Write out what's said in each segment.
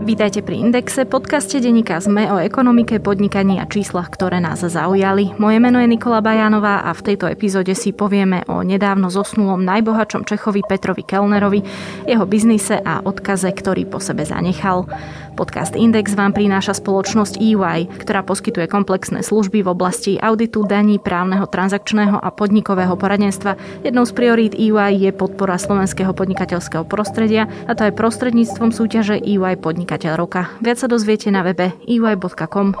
Vítajte pri Indexe, podcaste denníka ZME o ekonomike, podnikaní a číslach, ktoré nás zaujali. Moje meno je Nikola Bajánová a v tejto epizóde si povieme o nedávno zosnulom najbohatšom Čechovi Petrovi Kellnerovi, jeho biznise a odkaze, ktorý po sebe zanechal. Podcast Index vám prináša spoločnosť EY, ktorá poskytuje komplexné služby v oblasti auditu, daní, právneho, transakčného a podnikového poradenstva. Jednou z priorít EY je podpora slovenského podnikateľského prostredia a to aj prostredníctvom súťaže EY Podnikateľ roka. Viac sa dozviete na webe ey.com.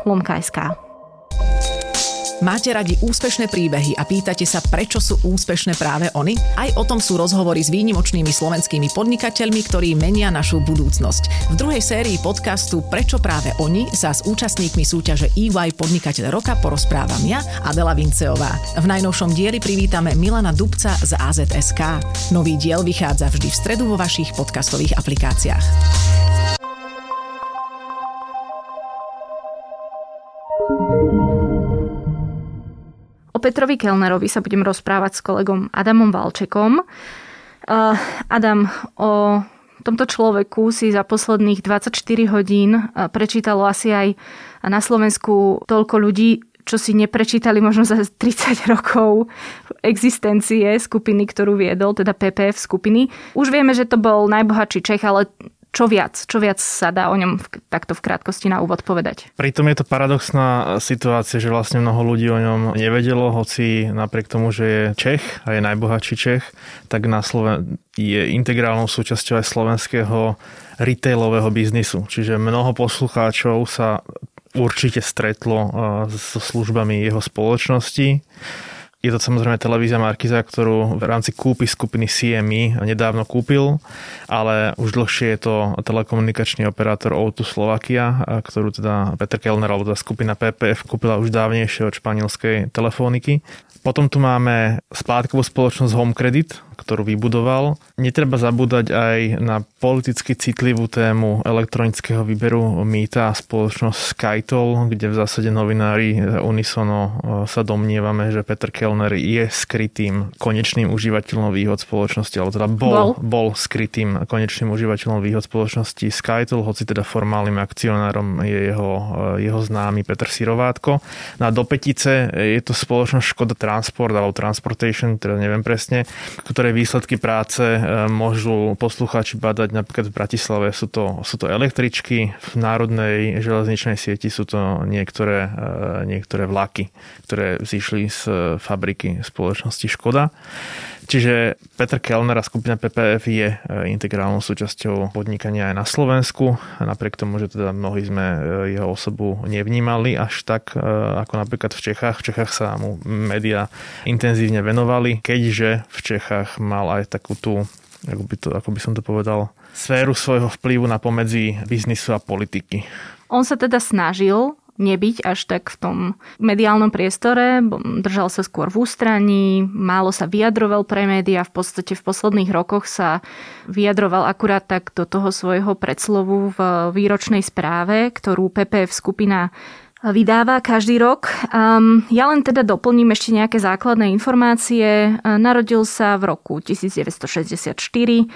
Máte radi úspešné príbehy a pýtate sa, prečo sú úspešné práve oni? Aj o tom sú rozhovory s výnimočnými slovenskými podnikateľmi, ktorí menia našu budúcnosť. V druhej sérii podcastu Prečo práve oni sa s účastníkmi súťaže EY Podnikateľ roka porozprávam ja, Adela Vinceová. V najnovšom dieli privítame Milana Dubca z AZSK. Nový diel vychádza vždy v stredu vo vašich podcastových aplikáciách. Petrovi Kellnerovi sa budem rozprávať s kolegom Adamom Valčekom. Adam, o tomto človeku si za posledných 24 hodín prečítalo asi aj na Slovensku toľko ľudí, čo si neprečítali možno za 30 rokov existencie skupiny, ktorú viedol, teda PPF skupiny. Už vieme, že to bol najbohatší Čech, ale čo viac? Čo viac sa dá o ňom v, takto v krátkosti na úvod povedať? Pritom je to paradoxná situácia, že vlastne mnoho ľudí o ňom nevedelo, hoci napriek tomu, že je Čech a je najbohatší Čech, tak na Sloven- je integrálnou súčasťou aj slovenského retailového biznisu. Čiže mnoho poslucháčov sa určite stretlo so službami jeho spoločnosti je to samozrejme televízia Markiza, ktorú v rámci kúpy skupiny CME nedávno kúpil, ale už dlhšie je to telekomunikačný operátor O2 Slovakia, ktorú teda Peter Kellner alebo teda skupina PPF kúpila už dávnejšie od španielskej telefóniky. Potom tu máme splátkovú spoločnosť Home Credit, ktorú vybudoval. Netreba zabúdať aj na politicky citlivú tému elektronického výberu mýta a spoločnosť Skytol, kde v zásade novinári unisono e, sa domnievame, že Peter Kellner je skrytým konečným užívateľom výhod spoločnosti, alebo teda bol, bol. bol skrytým konečným užívateľom výhod spoločnosti Skytol, hoci teda formálnym akcionárom je jeho, e, jeho známy Peter Sirovátko. No a do petice je to spoločnosť Škoda Transport alebo Transportation, teda neviem presne, ktoré ktoré výsledky práce e, môžu poslucháči badať napríklad v Bratislave. Sú to, sú to električky, v národnej železničnej sieti sú to niektoré, e, niektoré vlaky, ktoré zišli z fabriky spoločnosti Škoda. Čiže Peter Kellner a skupina PPF je e, integrálnou súčasťou podnikania aj na Slovensku. Napriek tomu, že teda mnohí sme jeho osobu nevnímali až tak, ako napríklad v Čechách. V Čechách sa mu média intenzívne venovali, keďže v Čechách mal aj takú tú, ako by, to, ako by som to povedal, sféru svojho vplyvu na pomedzi biznisu a politiky. On sa teda snažil nebyť až tak v tom mediálnom priestore, držal sa skôr v ústraní, málo sa vyjadroval pre médiá, v podstate v posledných rokoch sa vyjadroval akurát tak do toho svojho predslovu v výročnej správe, ktorú PPF skupina vydáva každý rok. Um, ja len teda doplním ešte nejaké základné informácie. Narodil sa v roku 1964,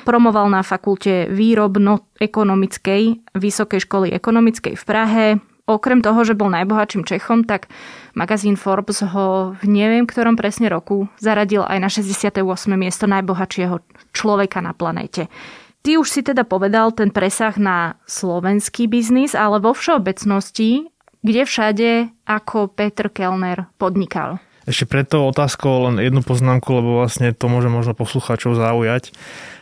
promoval na fakulte výrobno-ekonomickej Vysokej školy ekonomickej v Prahe. Okrem toho, že bol najbohatším Čechom, tak magazín Forbes ho v neviem ktorom presne roku zaradil aj na 68. miesto najbohatšieho človeka na planéte. Ty už si teda povedal ten presah na slovenský biznis, ale vo všeobecnosti kde všade ako Petr Kellner podnikal. Ešte pred tou otázkou len jednu poznámku, lebo vlastne to môže možno poslucháčov zaujať,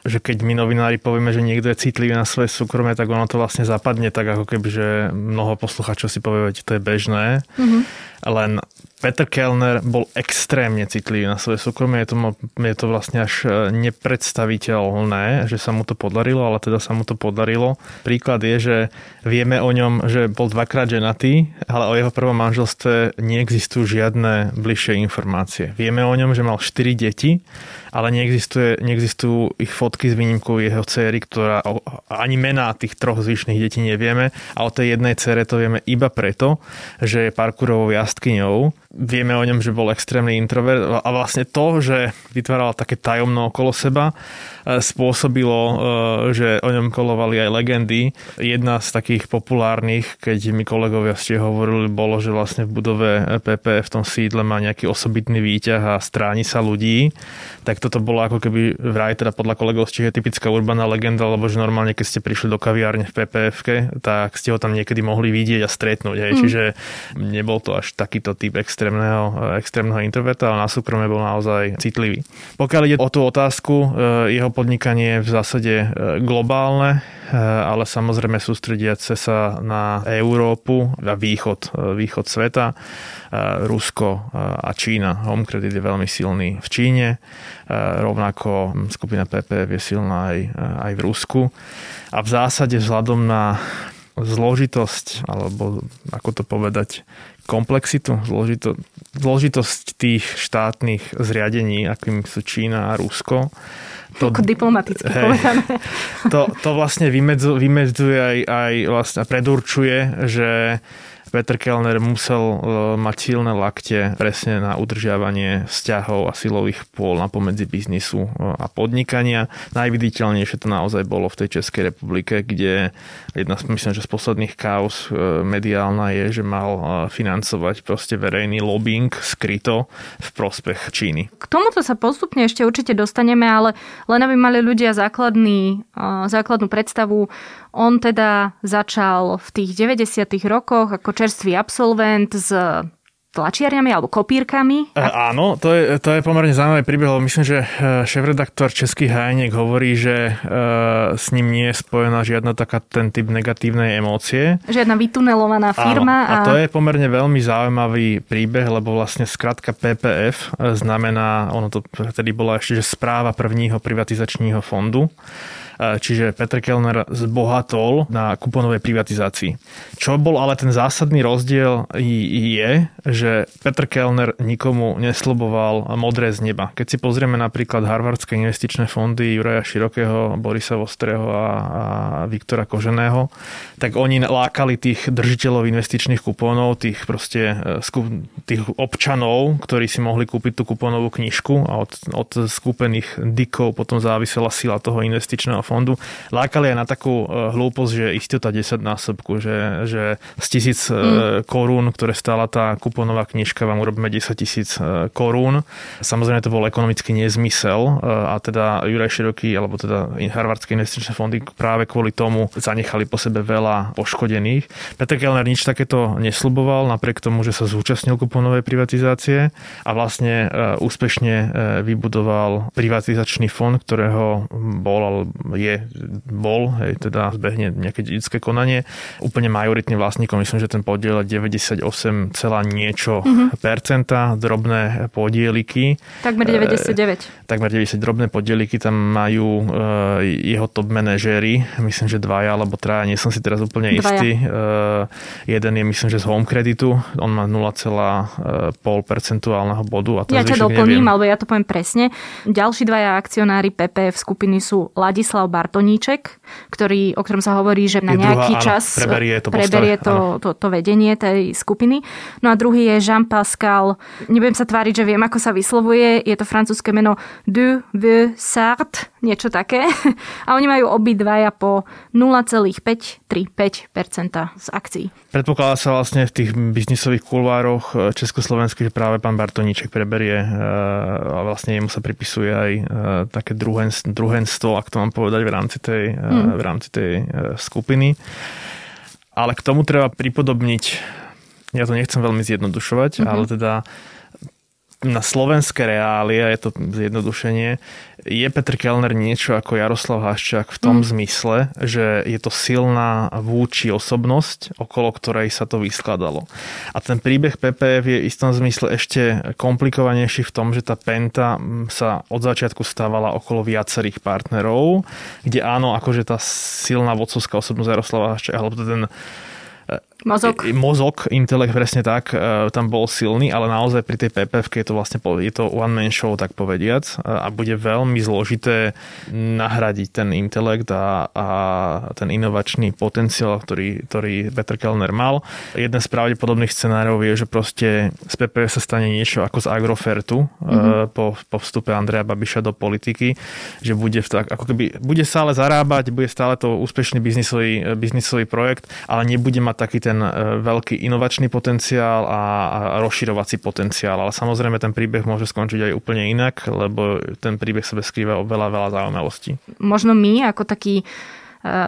že keď my novinári povieme, že niekto je citlivý na svoje súkromie, tak ono to vlastne zapadne tak, ako keby, že mnoho poslucháčov si povie, že to je bežné. Mm-hmm. Len Peter Kellner bol extrémne citlivý na svoje súkromie. Je to, je to vlastne až e, nepredstaviteľné, že sa mu to podarilo, ale teda sa mu to podarilo. Príklad je, že vieme o ňom, že bol dvakrát ženatý, ale o jeho prvom manželstve neexistujú žiadne bližšie informácie. Vieme o ňom, že mal 4 deti, ale neexistuje, neexistujú ich fotky s výnimkou jeho céry, ktorá ani mená tých troch zvyšných detí nevieme a o tej jednej cére to vieme iba preto, že je parkourovou jazdkyňou vieme o ňom, že bol extrémny introvert a vlastne to, že vytváral také tajomno okolo seba, e, spôsobilo, e, že o ňom kolovali aj legendy. Jedna z takých populárnych, keď mi kolegovia ste hovorili, bolo, že vlastne v budove PP v tom sídle má nejaký osobitný výťah a stráni sa ľudí. Tak toto bolo ako keby vraj teda podľa kolegov z je typická urbaná legenda, lebo že normálne keď ste prišli do kaviárne v PPF, tak ste ho tam niekedy mohli vidieť a stretnúť. Hej. Mm. Čiže nebol to až takýto typ extrémneho, extrémneho introverta, ale na súkromie bol naozaj citlivý. Pokiaľ ide o tú otázku, e, jeho podnikanie je v zásade e, globálne, ale samozrejme sústrediace sa na Európu a východ, východ sveta. Rusko a Čína. Home credit je veľmi silný v Číne, rovnako skupina PP je silná aj, aj v Rusku. A v zásade vzhľadom na zložitosť, alebo ako to povedať, komplexitu, zložito, zložitosť tých štátnych zriadení, akým sú Čína a Rusko. To, Ako diplomaticky hej, povedané. To, to vlastne vymedzuje aj, aj vlastne predurčuje, že Peter Kellner musel e, mať silné lakte presne na udržiavanie vzťahov a silových pôl na pomedzi biznisu e, a podnikania. Najviditeľnejšie to naozaj bolo v tej Českej republike, kde jedna myslím, že z posledných kaos e, mediálna je, že mal financovať proste verejný lobbying skryto v prospech Číny. K tomuto sa postupne ešte určite dostaneme, ale len aby mali ľudia základný, základnú predstavu, on teda začal v tých 90. rokoch ako čerstvý absolvent s tlačiarňami alebo kopírkami? E, áno, to je, to je pomerne zaujímavý príbeh, lebo myslím, že e, šéf-redaktor Český hajniek hovorí, že e, s ním nie je spojená žiadna taká ten typ negatívnej emócie. Žiadna vytunelovaná firma. Áno, a... a to je pomerne veľmi zaujímavý príbeh, lebo vlastne skratka PPF znamená, ono to vtedy bola ešte, že správa prvního privatizačního fondu čiže Petr Kellner zbohatol na kuponovej privatizácii. Čo bol ale ten zásadný rozdiel je, že Petr Kellner nikomu nesloboval modré z neba. Keď si pozrieme napríklad Harvardské investičné fondy Juraja Širokého, Borisa Vostrého a, a Viktora Koženého, tak oni lákali tých držiteľov investičných kupónov, tých proste e, tých občanov, ktorí si mohli kúpiť tú kupónovú knižku a od, od skúpených dikov potom závisela sila toho investičného fondu. Lákali aj na takú e, hlúposť, že istota 10 násobku, že, že z tisíc mm. korún, ktoré stála tá kuponová knižka, vám urobíme 10 tisíc e, korún. Samozrejme to bol ekonomický nezmysel a teda Juraj Široký, alebo teda Harvardské investičné fondy práve kvôli tomu zanechali po sebe veľa poškodených. Peter Kellner nič takéto nesluboval, napriek tomu, že sa zúčastnil kuponovej privatizácie a vlastne úspešne vybudoval privatizačný fond, ktorého bol, je, bol, hej, teda zbehne nejaké dedické konanie. Úplne majoritným vlastníkom, myslím, že ten podiel je 98, niečo mm-hmm. percenta, drobné podieliky. Takmer 99. E, takmer 90 drobné podieliky, tam majú e, jeho top manažéri, myslím, že dvaja alebo traja, nie som si teraz úplne dvaja. istý. E, jeden je, myslím, že z home kreditu, on má 0,5 percentuálneho bodu. A to ja ťa doplním, neviem. alebo ja to poviem presne. Ďalší dvaja akcionári PPF skupiny sú Ladislav Bartoníček, ktorý, o ktorom sa hovorí, že na nejaký druhá, čas áno, preberie, to, preberie to, to, to vedenie tej skupiny. No a druhý je Jean-Pascal, nebudem sa tváriť, že viem, ako sa vyslovuje, je to francúzske meno de Sart, niečo také. A oni majú obidvaja po 0,535% z akcií. Predpokladá sa vlastne v tých biznisových kulvároch eh, Československých, že práve pán Bartoníček preberie eh, a vlastne jemu sa pripisuje aj eh, také druhenstvo, ak to mám povedať, v rámci tej, hmm. v rámci tej skupiny. Ale k tomu treba pripodobniť, ja to nechcem veľmi zjednodušovať, mm-hmm. ale teda na slovenské reálie, je to zjednodušenie, je Petr Kellner niečo ako Jaroslav Haščák v tom mm. zmysle, že je to silná vúči osobnosť, okolo ktorej sa to vyskladalo. A ten príbeh PPF je v istom zmysle ešte komplikovanejší v tom, že tá Penta sa od začiatku stávala okolo viacerých partnerov, kde áno, akože tá silná vodcovská osobnosť Jaroslava Haščáka, alebo ten Mozog. Mozog, intelekt presne tak, e, tam bol silný, ale naozaj pri tej PPF je to vlastne je to one man show, tak povediac, a bude veľmi zložité nahradiť ten intelekt a, a ten inovačný potenciál, ktorý, ktorý Peter Kellner mal. Jeden z pravdepodobných scenárov je, že proste z PPF sa stane niečo ako z Agrofertu mm-hmm. po, po vstupe Andreja Babiša do politiky, že bude, v tak, ako keby, bude stále zarábať, bude stále to úspešný biznisový, biznisový projekt, ale nebude mať taký ten e, veľký inovačný potenciál a, rozširovací potenciál. Ale samozrejme ten príbeh môže skončiť aj úplne inak, lebo ten príbeh sebe skrýva o veľa, zaujímavostí. Možno my ako taký e,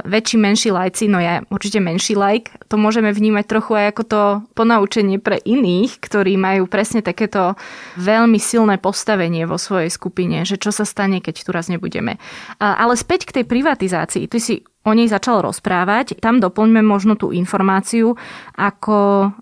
väčší, menší lajci, no ja určite menší like, to môžeme vnímať trochu aj ako to ponaučenie pre iných, ktorí majú presne takéto veľmi silné postavenie vo svojej skupine, že čo sa stane, keď tu raz nebudeme. Ale späť k tej privatizácii. Ty si o nej začal rozprávať. Tam doplňme možno tú informáciu, ako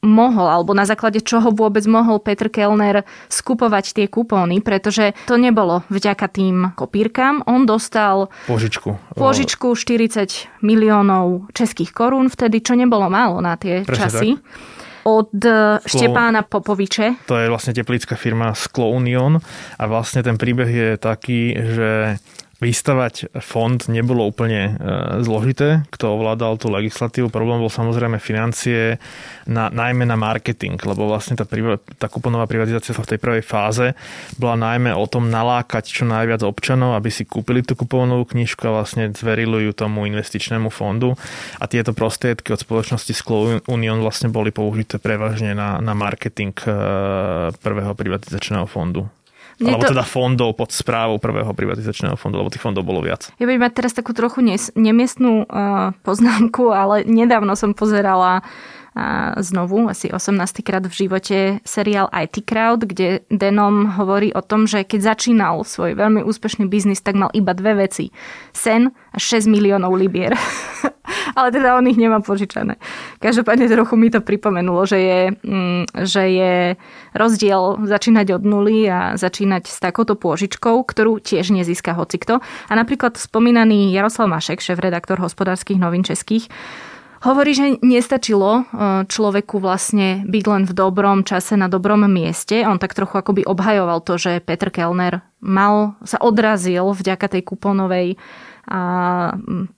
mohol, alebo na základe čoho vôbec mohol Petr Kellner skupovať tie kupóny, pretože to nebolo vďaka tým kopírkam. On dostal požičku, požičku 40 miliónov českých korún vtedy, čo nebolo málo na tie Prečo časy. Tak od Sklo... Štepána Popoviče. To je vlastne teplická firma Sklo Union a vlastne ten príbeh je taký, že Vystavať fond nebolo úplne e, zložité, kto ovládal tú legislatívu. Problém bol samozrejme financie, na, najmä na marketing, lebo vlastne tá, tá kuponová privatizácia v tej prvej fáze bola najmä o tom nalákať čo najviac občanov, aby si kúpili tú kuponovú knižku a vlastne zverili ju tomu investičnému fondu. A tieto prostriedky od spoločnosti Sklo Union vlastne boli použité prevažne na, na marketing e, prvého privatizačného fondu. Mne alebo to... teda fondov pod správou prvého privatizačného fondu, lebo tých fondov bolo viac. Ja budem mať teraz takú trochu nes- nemiestnú uh, poznámku, ale nedávno som pozerala znovu, asi 18. krát v živote, seriál IT Crowd, kde Denom hovorí o tom, že keď začínal svoj veľmi úspešný biznis, tak mal iba dve veci. Sen a 6 miliónov libier. Ale teda on ich nemá požičané. Každopádne trochu mi to pripomenulo, že je, mm, že je rozdiel začínať od nuly a začínať s takouto pôžičkou, ktorú tiež nezíska hocikto. A napríklad spomínaný Jaroslav Mašek, šéf-redaktor hospodárskych novín českých, Hovorí, že nestačilo e, človeku vlastne byť len v dobrom čase na dobrom mieste. On tak trochu akoby obhajoval to, že Petr Kellner mal, sa odrazil vďaka tej kuponovej a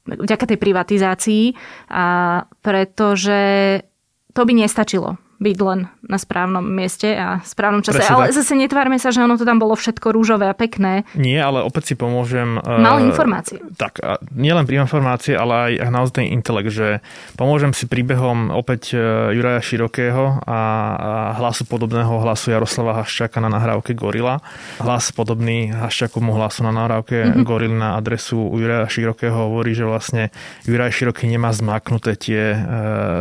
vďaka tej privatizácii, a pretože to by nestačilo byť len na správnom mieste a správnom čase. Presne ale tak. zase netvárme sa, že ono to tam bolo všetko rúžové a pekné. Nie, ale opäť si pomôžem... Mal uh, informácie. Tak, a nie len pri informácie, ale aj naozaj intelekt, že pomôžem si príbehom opäť uh, Juraja Širokého a, hlasu podobného hlasu Jaroslava Haščáka na nahrávke Gorila. Hlas podobný Haščákovmu hlasu na nahrávke mm-hmm. Goril na adresu Juraja Širokého hovorí, že vlastne Juraj Široký nemá zmaknuté tie uh,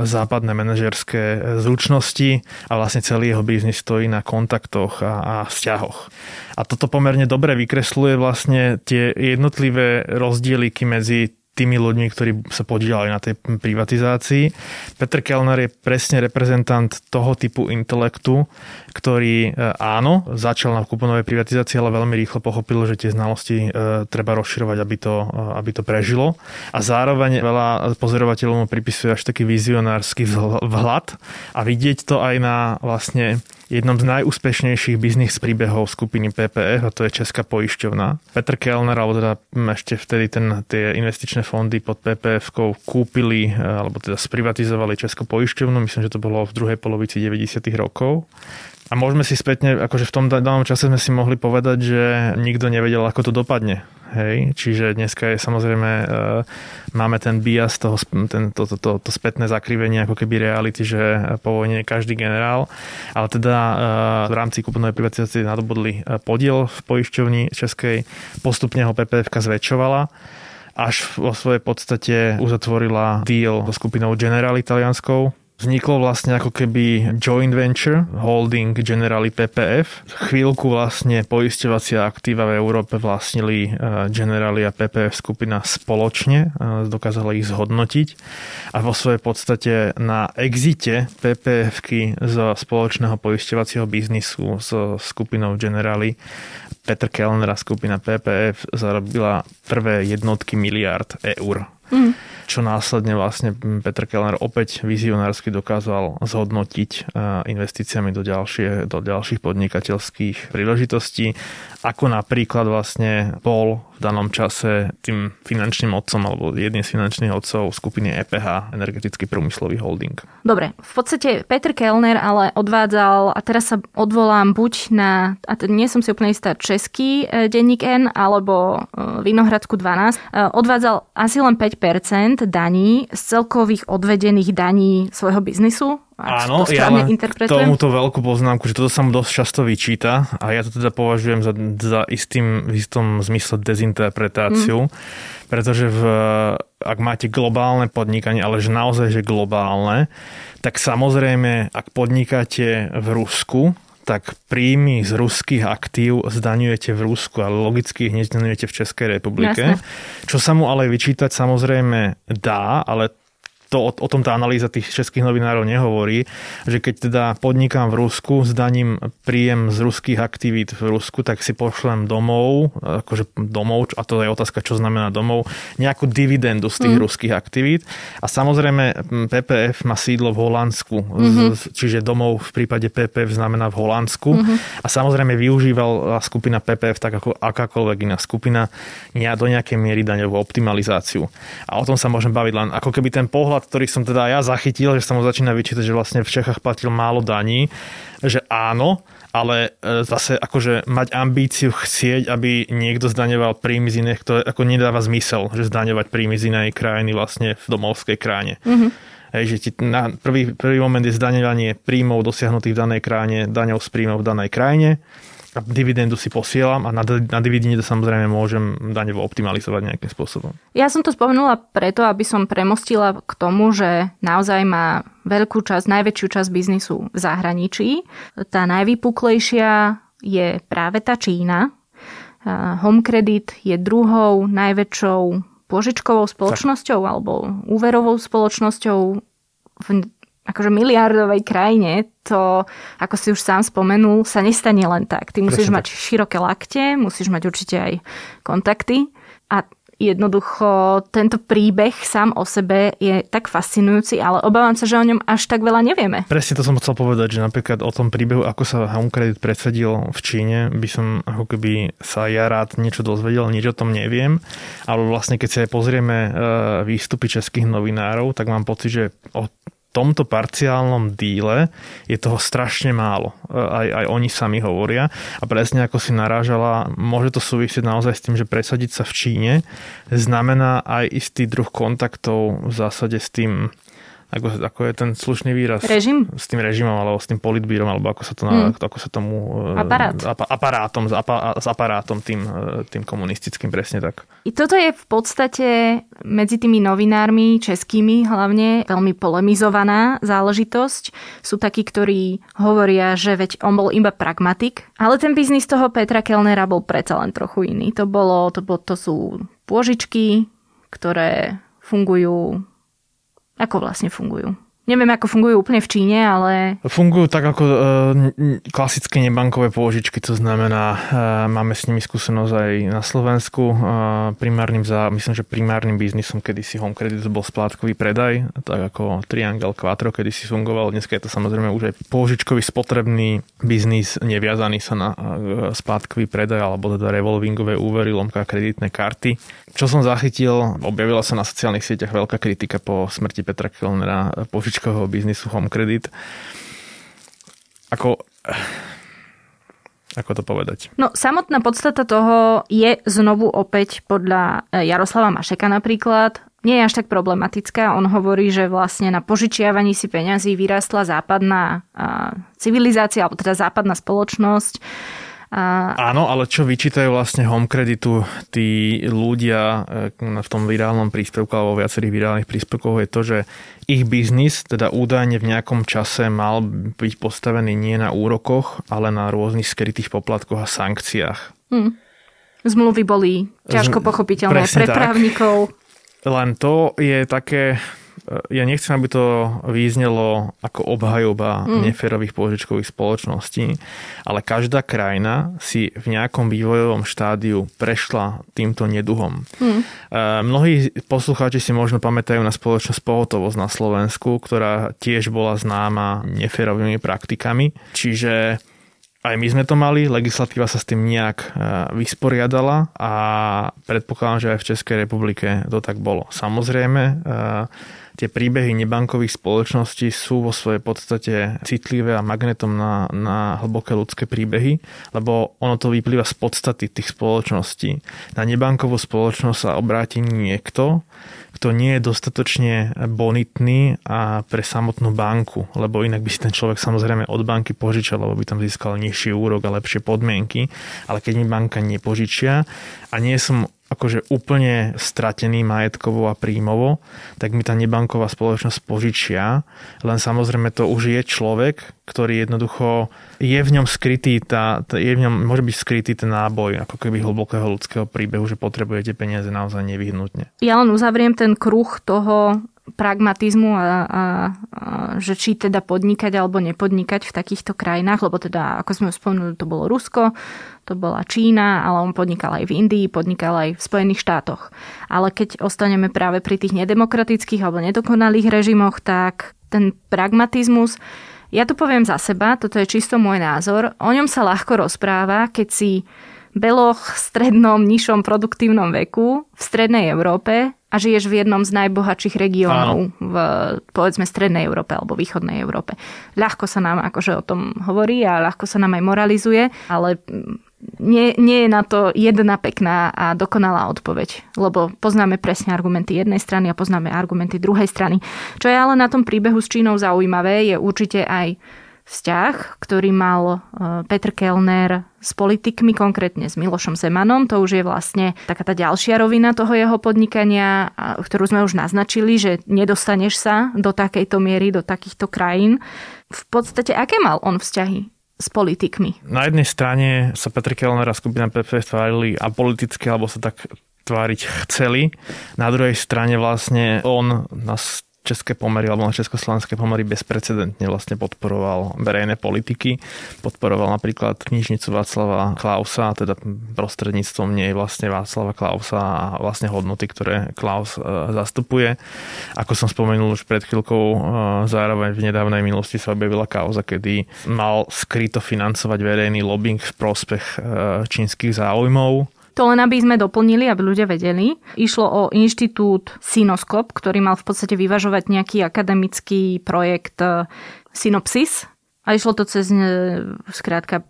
západné manažerské zručnosti zručnosti a vlastne celý jeho biznis stojí na kontaktoch a, a vzťahoch. A toto pomerne dobre vykresluje vlastne tie jednotlivé rozdieliky medzi tými ľuďmi, ktorí sa podielali na tej privatizácii. Petr Kellner je presne reprezentant toho typu intelektu, ktorý e, áno, začal na kuponovej privatizácii, ale veľmi rýchlo pochopil, že tie znalosti e, treba rozširovať, aby to, e, aby to prežilo. A zároveň veľa pozorovateľov mu pripisuje až taký vizionársky vhľad a vidieť to aj na vlastne jednom z najúspešnejších biznis príbehov skupiny PPF a to je Česká poisťovna. Petr Kellner, alebo teda ešte vtedy ten, tie investičné fondy pod PPF kúpili, alebo teda sprivatizovali Českú poisťovnu, myslím, že to bolo v druhej polovici 90. rokov. A môžeme si spätne, akože v tom danom čase sme si mohli povedať, že nikto nevedel, ako to dopadne. Hej, čiže dneska je samozrejme, e, máme ten bias, toho, ten, to, to, to, to spätné zakrivenie ako keby reality, že po vojne je každý generál, ale teda e, v rámci kúpenej privatizácie nadobudli e, podiel v poisťovni českej, postupne ho PPF zväčšovala až vo svojej podstate uzatvorila deal so skupinou General italianskou, vzniklo vlastne ako keby joint venture, holding Generali PPF. Chvíľku vlastne poisťovacia aktíva v Európe vlastnili eh, Generali a PPF skupina spoločne, eh, dokázali ich zhodnotiť a vo svojej podstate na exite PPF zo spoločného poisťovacieho biznisu s skupinou Generali Petr Kellner a skupina PPF zarobila prvé jednotky miliard eur Mm. Čo následne vlastne Petr Kellner opäť vizionársky dokázal zhodnotiť e, investíciami do, ďalšie, do ďalších podnikateľských príležitostí, ako napríklad vlastne bol danom čase tým finančným otcom alebo jedným z finančných otcov skupiny EPH, Energetický průmyslový holding. Dobre, v podstate Petr Kellner ale odvádzal, a teraz sa odvolám buď na, a nie som si úplne istá, český e, denník N alebo e, Vinohradsku 12, e, odvádzal asi len 5% daní z celkových odvedených daní svojho biznisu Áno, to ja k tomuto veľkú poznámku, že toto sa mu dosť často vyčíta a ja to teda považujem za, za istým, v istom zmysle dezinterpretáciu, mm. pretože v, ak máte globálne podnikanie, ale že naozaj, že globálne, tak samozrejme, ak podnikáte v Rusku, tak príjmy z ruských aktív zdaňujete v Rusku, ale logicky ich nezdaňujete v Českej republike. Jasne. Čo sa mu ale vyčítať samozrejme dá, ale to, o, o tom tá analýza tých českých novinárov nehovorí, že keď teda podnikám v Rusku, zdaním príjem z ruských aktivít v Rusku, tak si pošlem domov, akože domov, a to je otázka, čo znamená domov, nejakú dividendu z tých mm. ruských aktivít. A samozrejme PPF má sídlo v Holandsku, mm-hmm. čiže domov v prípade PPF znamená v Holandsku. Mm-hmm. A samozrejme využíval skupina PPF tak ako akákoľvek iná skupina do nejakej miery daňovú optimalizáciu. A o tom sa môžem baviť len ako keby ten pohľad príklad, ktorý som teda ja zachytil, že sa mu začína vyčítať, že vlastne v Čechách platil málo daní, že áno, ale e, zase akože mať ambíciu chcieť, aby niekto zdaňoval príjmy z iných, to ako nedáva zmysel, že zdaňovať príjmy z inej krajiny vlastne v domovskej kráne. Mm-hmm. Hej, že ti na prvý, prvý moment je zdaňovanie príjmov dosiahnutých v danej krajine daňou z príjmov v danej krajine a dividendu si posielam a na, na dividende samozrejme môžem daňovo optimalizovať nejakým spôsobom. Ja som to spomenula preto, aby som premostila k tomu, že naozaj má veľkú časť, najväčšiu časť biznisu v zahraničí. Tá najvypuklejšia je práve tá Čína. Home Credit je druhou najväčšou požičkovou spoločnosťou tak. alebo úverovou spoločnosťou v akože miliardovej krajine to, ako si už sám spomenul, sa nestane len tak. Ty musíš Presne mať tak. široké lakte, musíš mať určite aj kontakty a jednoducho tento príbeh sám o sebe je tak fascinujúci, ale obávam sa, že o ňom až tak veľa nevieme. Presne to som chcel povedať, že napríklad o tom príbehu, ako sa Home Credit predsadil v Číne, by som ako keby sa ja rád niečo dozvedel, nič o tom neviem, ale vlastne keď sa aj pozrieme e, výstupy českých novinárov, tak mám pocit, že o tomto parciálnom díle je toho strašne málo. Aj, aj oni sami hovoria. A presne ako si narážala, môže to súvisieť naozaj s tým, že presadiť sa v Číne znamená aj istý druh kontaktov v zásade s tým ako, ako je ten slušný výraz? Režim? S tým režimom, alebo s tým politbírom, alebo ako sa, to, mm. ako sa tomu... E, Aparát. Apa, aparátom, s, apa, s aparátom tým, e, tým komunistickým, presne tak. I toto je v podstate medzi tými novinármi, českými hlavne, veľmi polemizovaná záležitosť. Sú takí, ktorí hovoria, že veď on bol iba pragmatik, ale ten biznis toho Petra Kellnera bol predsa len trochu iný. To, bolo, to, bolo, to sú pôžičky, ktoré fungujú ako vlastne fungujú? Neviem, ako fungujú úplne v Číne, ale... Fungujú tak ako e, klasické nebankové pôžičky, to znamená, e, máme s nimi skúsenosť aj na Slovensku. E, primárnym za, myslím, že primárnym biznisom kedysi Home Credit bol splátkový predaj, tak ako Triangle Quattro kedysi fungoval. Dneska je to samozrejme už aj pôžičkový spotrebný biznis, neviazaný sa na e, splátkový predaj alebo teda revolvingové úvery, lomka kreditné karty. Čo som zachytil, objavila sa na sociálnych sieťach veľká kritika po smrti Petra Kellnera požičkového biznisu Home Credit. Ako, ako to povedať? No, samotná podstata toho je znovu opäť podľa e, Jaroslava Mašeka napríklad, nie je až tak problematická. On hovorí, že vlastne na požičiavaní si peňazí vyrástla západná civilizácia, alebo teda západná spoločnosť a... Áno, ale čo vyčítajú vlastne home kreditu tí ľudia e, v tom virálnom príspevku alebo viacerých virálnych príspevkov je to, že ich biznis teda údajne v nejakom čase mal byť postavený nie na úrokoch, ale na rôznych skrytých poplatkoch a sankciách. Hmm. Zmluvy boli ťažko pochopiteľné pre právnikov. Len to je také ja nechcem, aby to význelo ako obhajoba mm. neférových pôžičkových spoločností, ale každá krajina si v nejakom vývojovom štádiu prešla týmto neduhom. Mm. Mnohí poslucháči si možno pamätajú na spoločnosť Pohotovosť na Slovensku, ktorá tiež bola známa neférovými praktikami. Čiže aj my sme to mali, legislatíva sa s tým nejak e, vysporiadala a predpokladám, že aj v Českej republike to tak bolo. Samozrejme, e, tie príbehy nebankových spoločností sú vo svojej podstate citlivé a magnetom na, na hlboké ľudské príbehy, lebo ono to vyplýva z podstaty tých spoločností. Na nebankovú spoločnosť sa obráti niekto, kto nie je dostatočne bonitný a pre samotnú banku, lebo inak by si ten človek samozrejme od banky požičal, lebo by tam získal nižší úrok a lepšie podmienky, ale keď mi banka nepožičia a nie som akože úplne stratený majetkovo a príjmovo, tak mi tá nebanková spoločnosť požičia. Len samozrejme to už je človek, ktorý jednoducho je v ňom skrytý, tá, je v ňom, môže byť skrytý ten náboj ako keby hlbokého ľudského príbehu, že potrebujete peniaze naozaj nevyhnutne. Ja len uzavriem ten kruh toho, pragmatizmu a, a, a že či teda podnikať alebo nepodnikať v takýchto krajinách, lebo teda, ako sme spomenuli, to bolo Rusko, to bola Čína, ale on podnikal aj v Indii, podnikal aj v Spojených štátoch. Ale keď ostaneme práve pri tých nedemokratických alebo nedokonalých režimoch, tak ten pragmatizmus, ja to poviem za seba, toto je čisto môj názor, o ňom sa ľahko rozpráva, keď si beloch, strednom, nižšom produktívnom veku v strednej Európe a žiješ v jednom z najbohatších regiónov v, povedzme, strednej Európe alebo východnej Európe. Ľahko sa nám akože o tom hovorí a ľahko sa nám aj moralizuje, ale nie, nie je na to jedna pekná a dokonalá odpoveď, lebo poznáme presne argumenty jednej strany a poznáme argumenty druhej strany. Čo je ale na tom príbehu s Čínou zaujímavé, je určite aj vzťah, ktorý mal e, Petr Kellner s politikmi, konkrétne s Milošom Zemanom. To už je vlastne taká tá ďalšia rovina toho jeho podnikania, ktorú sme už naznačili, že nedostaneš sa do takejto miery, do takýchto krajín. V podstate, aké mal on vzťahy s politikmi? Na jednej strane sa Petr Kellner a skupina PP stvárili apoliticky, alebo sa tak tváriť chceli. Na druhej strane vlastne on nás české pomery alebo na československé pomery bezprecedentne vlastne podporoval verejné politiky. Podporoval napríklad knižnicu Václava Klausa, teda prostredníctvom nej vlastne Václava Klausa a vlastne hodnoty, ktoré Klaus e, zastupuje. Ako som spomenul už pred chvíľkou, e, zároveň v nedávnej minulosti sa objavila kauza, kedy mal skryto financovať verejný lobbying v prospech e, čínskych záujmov to len aby sme doplnili, aby ľudia vedeli. Išlo o inštitút Sinoskop, ktorý mal v podstate vyvažovať nejaký akademický projekt e, Synopsis. A išlo to cez e, skrátka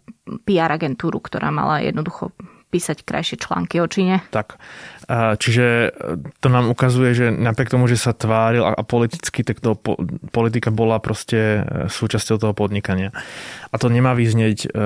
PR agentúru, ktorá mala jednoducho písať krajšie články o Číne. Tak, čiže to nám ukazuje, že napriek tomu, že sa tváril a politicky, tak to politika bola proste e, súčasťou toho podnikania. A to nemá vyznieť e,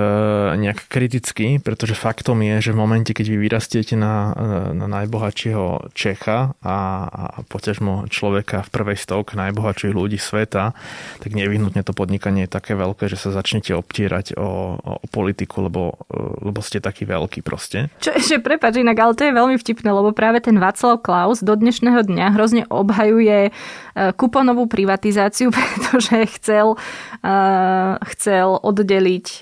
nejak kriticky, pretože faktom je, že v momente, keď vy vyrastiete na, e, na najbohatšieho Čecha a, a poťažmo človeka v prvej stovke najbohatších ľudí sveta, tak nevyhnutne to podnikanie je také veľké, že sa začnete obtierať o, o politiku, lebo, e, lebo ste taký veľký proste. Čo ešte, prepáč inak, ale to je veľmi vtipné, lebo práve ten Václav Klaus do dnešného dňa hrozne obhajuje kuponovú privatizáciu, pretože chcel, chcel od oddeliť e,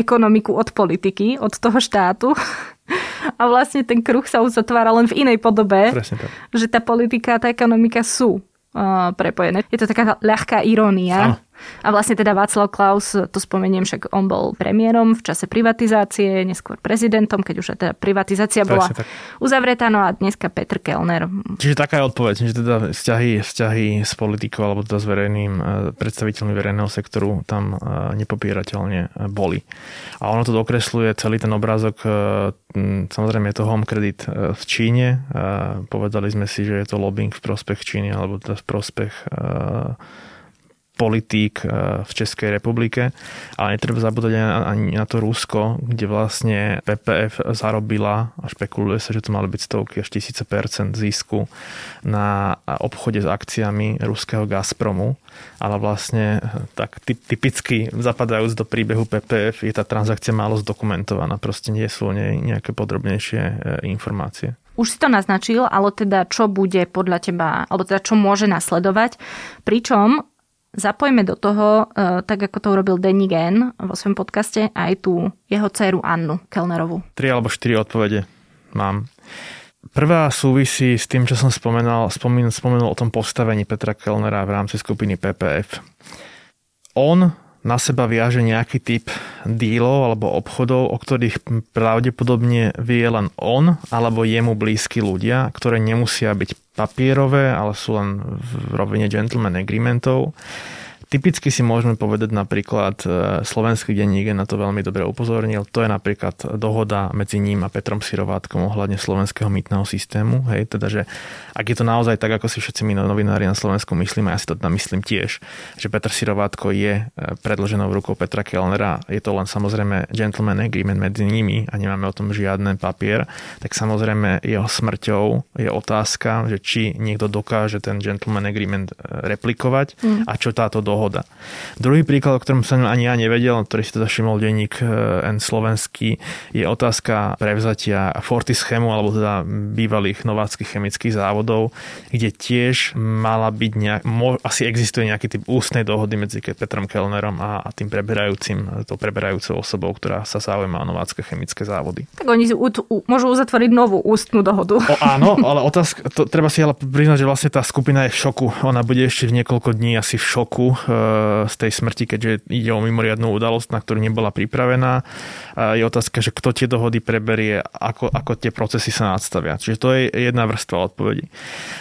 ekonomiku od politiky, od toho štátu. A vlastne ten kruh sa uzatvára len v inej podobe, že tá politika a tá ekonomika sú prepojené. Je to taká ľahká irónia. Áno. A vlastne teda Václav Klaus, to spomeniem, však on bol premiérom v čase privatizácie, neskôr prezidentom, keď už teda privatizácia bola tak. uzavretá, no a dneska Petr Kellner. Čiže taká je odpoveď, že teda vzťahy, vzťahy s politikou alebo teda s verejným e, predstaviteľmi verejného sektoru tam e, nepopierateľne e, boli. A ono to dokresluje celý ten obrázok, samozrejme je to home credit v Číne, povedali sme si, že je to lobbying v prospech Číny alebo teda v prospech politík eh, v Českej republike, ale netreba zabúdať ani na to Rusko, kde vlastne PPF zarobila a špekuluje sa, že to mali byť stovky až tisíce percent zisku na obchode s akciami ruského Gazpromu, ale vlastne eh, tak typicky zapadajúc do príbehu PPF je tá transakcia málo zdokumentovaná, proste nie sú nej nejaké podrobnejšie eh, informácie. už si to naznačil, ale teda čo bude podľa teba, alebo teda čo môže nasledovať. Pričom zapojme do toho, e, tak ako to urobil Danny Gen vo svojom podcaste, aj tú jeho dceru Annu Kellnerovú. Tri alebo štyri odpovede mám. Prvá súvisí s tým, čo som spomenul, spomenul, spomenul o tom postavení Petra Kellnera v rámci skupiny PPF. On na seba viaže nejaký typ dílov alebo obchodov, o ktorých pravdepodobne vie len on alebo jemu blízki ľudia, ktoré nemusia byť papierové, ale sú len v rovine gentleman agreementov Typicky si môžeme povedať napríklad, e, slovenský denník na to veľmi dobre upozornil, to je napríklad dohoda medzi ním a Petrom Sirovátkom ohľadne slovenského mýtneho systému. Hej, teda, že ak je to naozaj tak, ako si všetci my novinári na Slovensku myslíme, ja si to teda myslím tiež, že Petr Sirovátko je e, predloženou rukou Petra Kellnera, je to len samozrejme gentleman agreement medzi nimi a nemáme o tom žiadny papier, tak samozrejme jeho smrťou je otázka, že či niekto dokáže ten gentleman agreement e, replikovať mm. a čo táto dohoda dohoda. Druhý príklad, o ktorom som ani ja nevedel, ktorý si teda všimol denník eh, N slovenský, je otázka prevzatia Fortischemu, alebo teda bývalých nováckých chemických závodov, kde tiež mala byť nejak, asi existuje nejaký typ ústnej dohody medzi Petrom Kellnerom a, a tým preberajúcim, tou preberajúcou osobou, ktorá sa zaujíma o novácké chemické závody. Tak oni u, u, môžu uzatvoriť novú ústnu dohodu. O, áno, ale otázka, to, treba si ale priznať, že vlastne tá skupina je v šoku. Ona bude ešte v niekoľko dní asi v šoku, z tej smrti, keďže ide o mimoriadnú udalosť, na ktorú nebola pripravená. Je otázka, že kto tie dohody preberie, ako, ako tie procesy sa nadstavia. Čiže to je jedna vrstva odpovedí.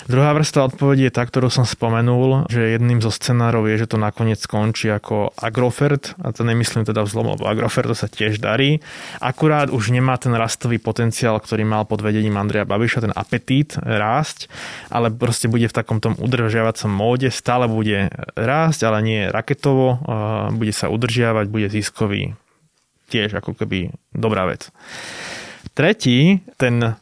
Druhá vrstva odpovedí je tá, ktorú som spomenul, že jedným zo scenárov je, že to nakoniec skončí ako Agrofert, a to nemyslím teda vzlom, lebo Agrofert to sa tiež darí. Akurát už nemá ten rastový potenciál, ktorý mal pod vedením Andreja Babiša, ten apetít rásť, ale proste bude v takom tom udržiavacom móde, stále bude rásť, ale ale nie raketovo, bude sa udržiavať, bude ziskový. Tiež ako keby dobrá vec. Tretí, ten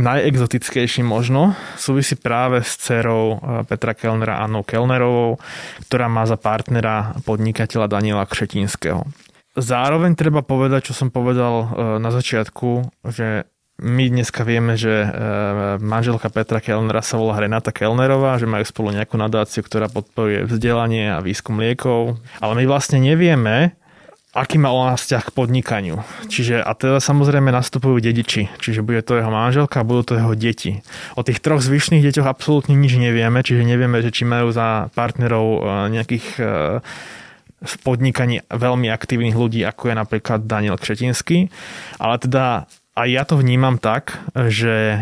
najexotickejší možno, súvisí práve s dcerou Petra Kellnera, Annou Kellnerovou, ktorá má za partnera podnikateľa Daniela Kšetinského. Zároveň treba povedať, čo som povedal e, na začiatku, že my dneska vieme, že e, manželka Petra Kellnera sa volá Renata Kellnerová, že majú spolu nejakú nadáciu, ktorá podporuje vzdelanie a výskum liekov. Ale my vlastne nevieme, aký má ona vzťah k podnikaniu. Čiže a teda samozrejme nastupujú dediči, čiže bude to jeho manželka a budú to jeho deti. O tých troch zvyšných deťoch absolútne nič nevieme, čiže nevieme, že či majú za partnerov e, nejakých e, v podnikaní veľmi aktívnych ľudí, ako je napríklad Daniel Kšetinský, ale teda a ja to vnímam tak, že e,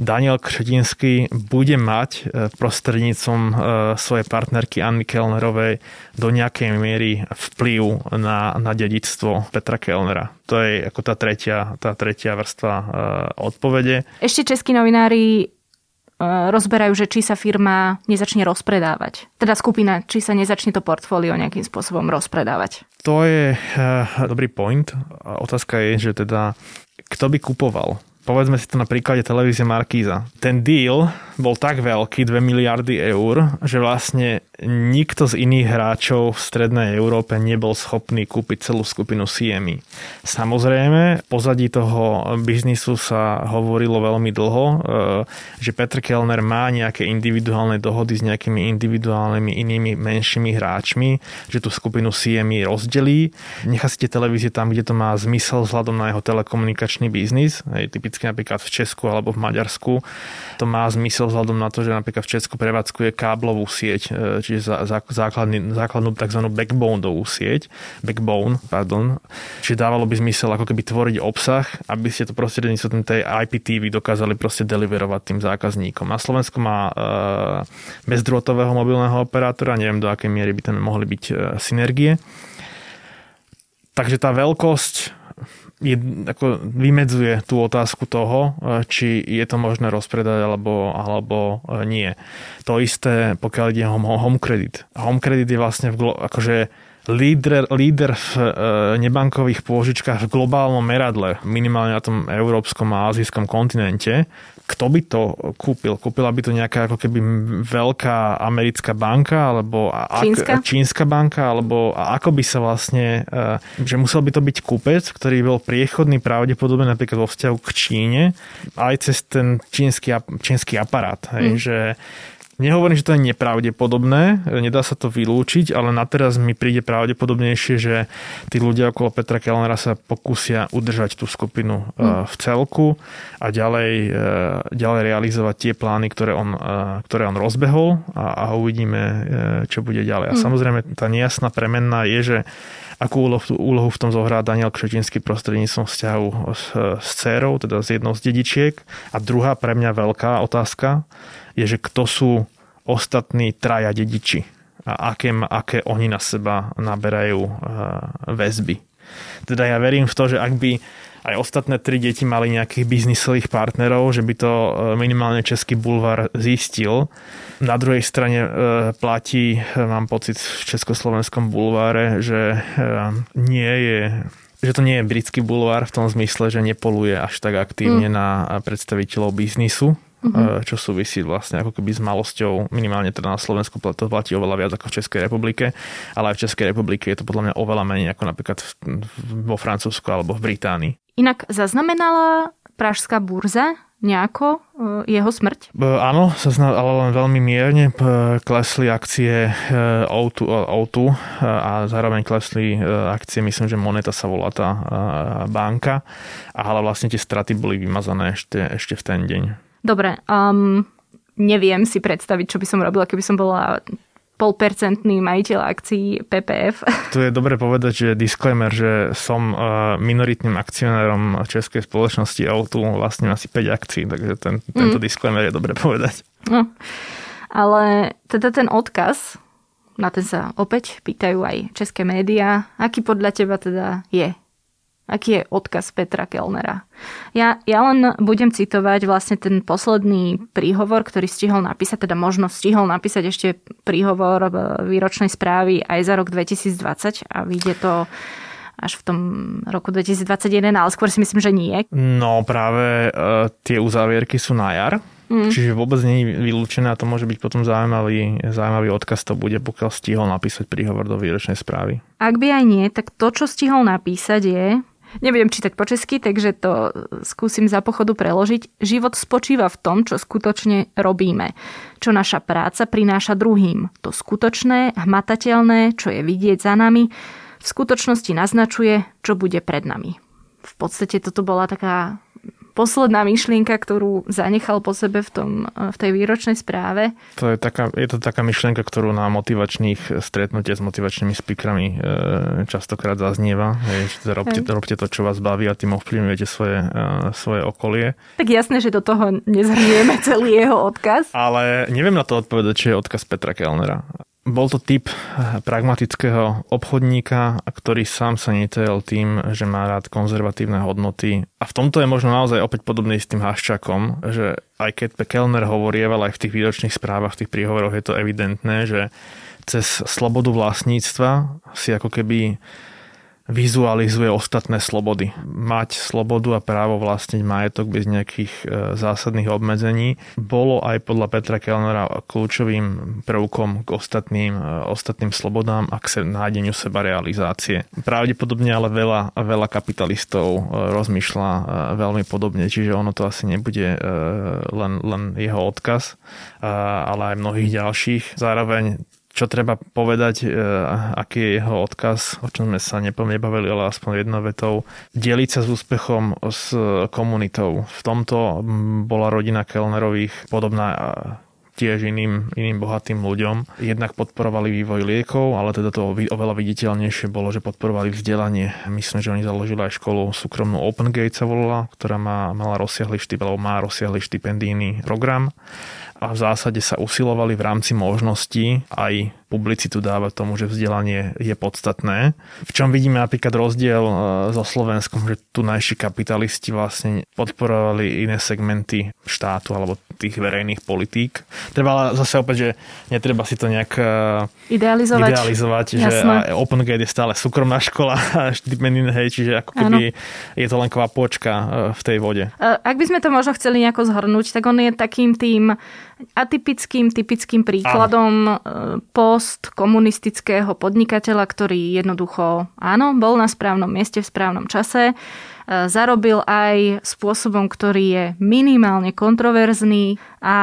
Daniel Křetinsky bude mať e, prostrednícom e, svojej partnerky Anny Kellnerovej do nejakej miery vplyv na, na dedictvo Petra Kellnera. To je ako tá tretia, tá tretia vrstva odpovede. Ešte českí novinári rozberajú, že či sa firma nezačne rozpredávať. Teda skupina, či sa nezačne to portfólio nejakým spôsobom rozpredávať. To je uh, dobrý point. Otázka je, že teda kto by kupoval Povedzme si to na príklade televízie Markíza. Ten deal bol tak veľký, 2 miliardy eur, že vlastne nikto z iných hráčov v strednej Európe nebol schopný kúpiť celú skupinu CME. Samozrejme, v pozadí toho biznisu sa hovorilo veľmi dlho, e, že Petr Kellner má nejaké individuálne dohody s nejakými individuálnymi inými menšími hráčmi, že tú skupinu CME rozdelí. Nechá si tie televízie tam, kde to má zmysel vzhľadom na jeho telekomunikačný biznis, typicky napríklad v Česku alebo v Maďarsku. To má zmysel vzhľadom na to, že napríklad v Česku prevádzkuje káblovú sieť, e, čiže základný, základnú tzv. backboneovú sieť, backbone, pardon. Čiže dávalo by zmysel ako keby tvoriť obsah, aby ste to prostredníctvom tej IPTV dokázali proste deliverovať tým zákazníkom. Na Slovensku má e, bezdrôtového mobilného operátora, neviem do akej miery by tam mohli byť e, synergie. Takže tá veľkosť je, ako vymedzuje tú otázku toho, e, či je to možné rozpredať alebo, alebo e, nie. To isté, pokiaľ ide o home credit. Home credit je vlastne v, akože líder, líder v e, nebankových pôžičkách v globálnom meradle, minimálne na tom európskom a azijskom kontinente, kto by to kúpil? Kúpila by to nejaká ako keby veľká americká banka, alebo čínska, ak, čínska banka, alebo ako by sa vlastne, e, že musel by to byť kúpec, ktorý bol priechodný pravdepodobne napríklad vo vzťahu k Číne, aj cez ten čínsky, čínsky aparát. Hej, mm. že Nehovorím, že to je nepravdepodobné, nedá sa to vylúčiť, ale na teraz mi príde pravdepodobnejšie, že tí ľudia okolo Petra Kellnera sa pokúsia udržať tú skupinu hmm. v celku a ďalej, e, ďalej realizovať tie plány, ktoré on, e, ktoré on rozbehol a, a uvidíme, čo bude ďalej. A hmm. samozrejme tá nejasná premenná je, že akú úlohu, úlohu v tom zohrá Daniel Kšetinský prostredníctvom vzťahu s, s dcerou, teda s jednou z dedičiek. A druhá pre mňa veľká otázka, je, že kto sú ostatní traja dediči a aké, aké oni na seba naberajú eh, väzby. Teda ja verím v to, že ak by aj ostatné tri deti mali nejakých biznisových partnerov, že by to eh, minimálne Český bulvar zistil. Na druhej strane eh, platí, mám pocit v Československom bulváre, že nie je že to nie je britský bulvár v tom zmysle, že nepoluje až tak aktívne mm. na predstaviteľov biznisu, mm-hmm. čo súvisí vlastne ako keby s malosťou, minimálne teda na Slovensku to platí oveľa viac ako v Českej republike, ale aj v Českej republike je to podľa mňa oveľa menej ako napríklad vo Francúzsku alebo v Británii. Inak zaznamenala Pražská burza nejako e, jeho smrť? Áno, ale len veľmi mierne klesli akcie O2, e, O2 a zároveň klesli akcie, myslím, že Moneta sa volá tá banka, ale vlastne tie straty boli vymazané ešte, ešte v ten deň. Dobre, um, neviem si predstaviť, čo by som robila, keby som bola polpercentný majiteľ akcií PPF. Tu je dobre povedať, že disclaimer, že som uh, minoritným akcionárom českej spoločnosti Autu, vlastne asi 5 akcií, takže ten, tento mm. disclaimer je dobre povedať. No, ale teda ten odkaz, na ten sa opäť pýtajú aj české médiá, aký podľa teba teda je Aký je odkaz Petra Kellnera? Ja, ja len budem citovať vlastne ten posledný príhovor, ktorý stihol napísať, teda možno stihol napísať ešte príhovor výročnej správy aj za rok 2020 a vyjde to až v tom roku 2021, ale skôr si myslím, že nie. No práve uh, tie uzávierky sú na jar, Mm. Čiže vôbec nie je vylúčené a to môže byť potom zaujímavý, zaujímavý odkaz to bude, pokiaľ stihol napísať príhovor do výročnej správy. Ak by aj nie, tak to, čo stihol napísať je, Nebudem čítať po česky, takže to skúsim za pochodu preložiť. Život spočíva v tom, čo skutočne robíme. Čo naša práca prináša druhým. To skutočné, hmatateľné, čo je vidieť za nami, v skutočnosti naznačuje, čo bude pred nami. V podstate toto bola taká posledná myšlienka, ktorú zanechal po sebe v, tom, v tej výročnej správe. To je, taká, je to taká myšlienka, ktorú na motivačných stretnutiach s motivačnými speakrami e, častokrát zaznieva. Je, robte, robte to, čo vás baví a tým ovplyvňujete svoje, e, svoje okolie. Tak jasné, že do toho nezhrnieme celý jeho odkaz. Ale neviem na to odpovedať, či je odkaz Petra Kellnera. Bol to typ pragmatického obchodníka, ktorý sám sa netajal tým, že má rád konzervatívne hodnoty. A v tomto je možno naozaj opäť podobný s tým Haščakom, že aj keď Kellner hovorieval aj v tých výročných správach, v tých príhovoroch je to evidentné, že cez slobodu vlastníctva si ako keby vizualizuje ostatné slobody. Mať slobodu a právo vlastniť majetok bez nejakých e, zásadných obmedzení bolo aj podľa Petra Kellnera kľúčovým prvkom k ostatným, e, ostatným slobodám a k nájdeniu seba realizácie. Pravdepodobne ale veľa, veľa kapitalistov e, rozmýšľa veľmi podobne, čiže ono to asi nebude len, len jeho odkaz, ale aj mnohých ďalších. Zároveň čo treba povedať, e, aký je jeho odkaz, o čom sme sa nebavili, ale aspoň jednou vetou. Deliť sa s úspechom s komunitou. V tomto bola rodina Kellnerových podobná tiež iným, iným bohatým ľuďom. Jednak podporovali vývoj liekov, ale teda to oveľa viditeľnejšie bolo, že podporovali vzdelanie. Myslím, že oni založili aj školu súkromnú Open Gate sa volala, ktorá má, mala rozsiahly štip, alebo má rozsiahly štipendijný program a v zásade sa usilovali v rámci možností aj publicitu dávať tomu, že vzdelanie je podstatné. V čom vidíme napríklad rozdiel e, so Slovenskom, že tu najší kapitalisti vlastne podporovali iné segmenty štátu alebo tých verejných politík. Treba ale zase opäť, že netreba si to nejak e, idealizovať, idealizovať že Open Gate je stále súkromná škola a štipendín, hej, čiže ako keby ano. je to len kvapôčka e, v tej vode. Ak by sme to možno chceli nejako zhrnúť, tak on je takým tým atypickým, typickým príkladom áno. post komunistického podnikateľa, ktorý jednoducho, áno, bol na správnom mieste v správnom čase, zarobil aj spôsobom, ktorý je minimálne kontroverzný a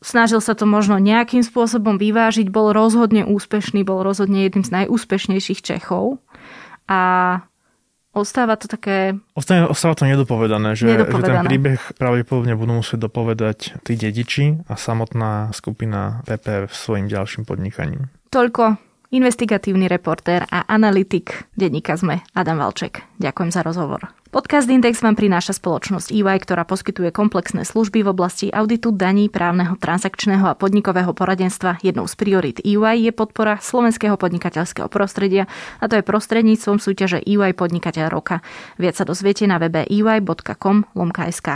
snažil sa to možno nejakým spôsobom vyvážiť, bol rozhodne úspešný, bol rozhodne jedným z najúspešnejších Čechov. A Ostáva to také... Ostáva, ostáva to nedopovedané, že, nedopovedané, že ten príbeh pravdepodobne budú musieť dopovedať tí dediči a samotná skupina PP svojim ďalším podnikaním. Toľko investigatívny reportér a analytik denníka ZME Adam Valček. Ďakujem za rozhovor. Podcast Index vám prináša spoločnosť EY, ktorá poskytuje komplexné služby v oblasti auditu, daní, právneho, transakčného a podnikového poradenstva. Jednou z priorit EY je podpora slovenského podnikateľského prostredia a to je prostredníctvom súťaže EY Podnikateľ roka. Viac sa dozviete na webe ey.com lomka.sk.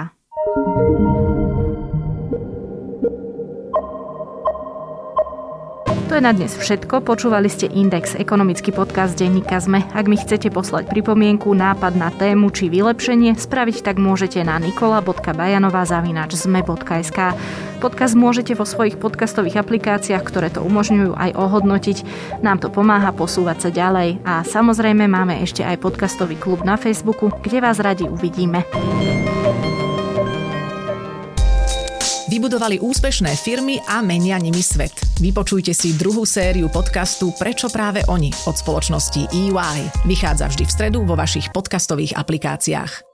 To je na dnes všetko. Počúvali ste Index, ekonomický podcast denníka ZME. Ak mi chcete poslať pripomienku, nápad na tému či vylepšenie, spraviť tak môžete na nikola.bajanová.zme.sk Podcast môžete vo svojich podcastových aplikáciách, ktoré to umožňujú, aj ohodnotiť. Nám to pomáha posúvať sa ďalej. A samozrejme máme ešte aj podcastový klub na Facebooku, kde vás radi uvidíme. Vybudovali úspešné firmy a menia nimi svet. Vypočujte si druhú sériu podcastu Prečo práve oni od spoločnosti EY. Vychádza vždy v stredu vo vašich podcastových aplikáciách.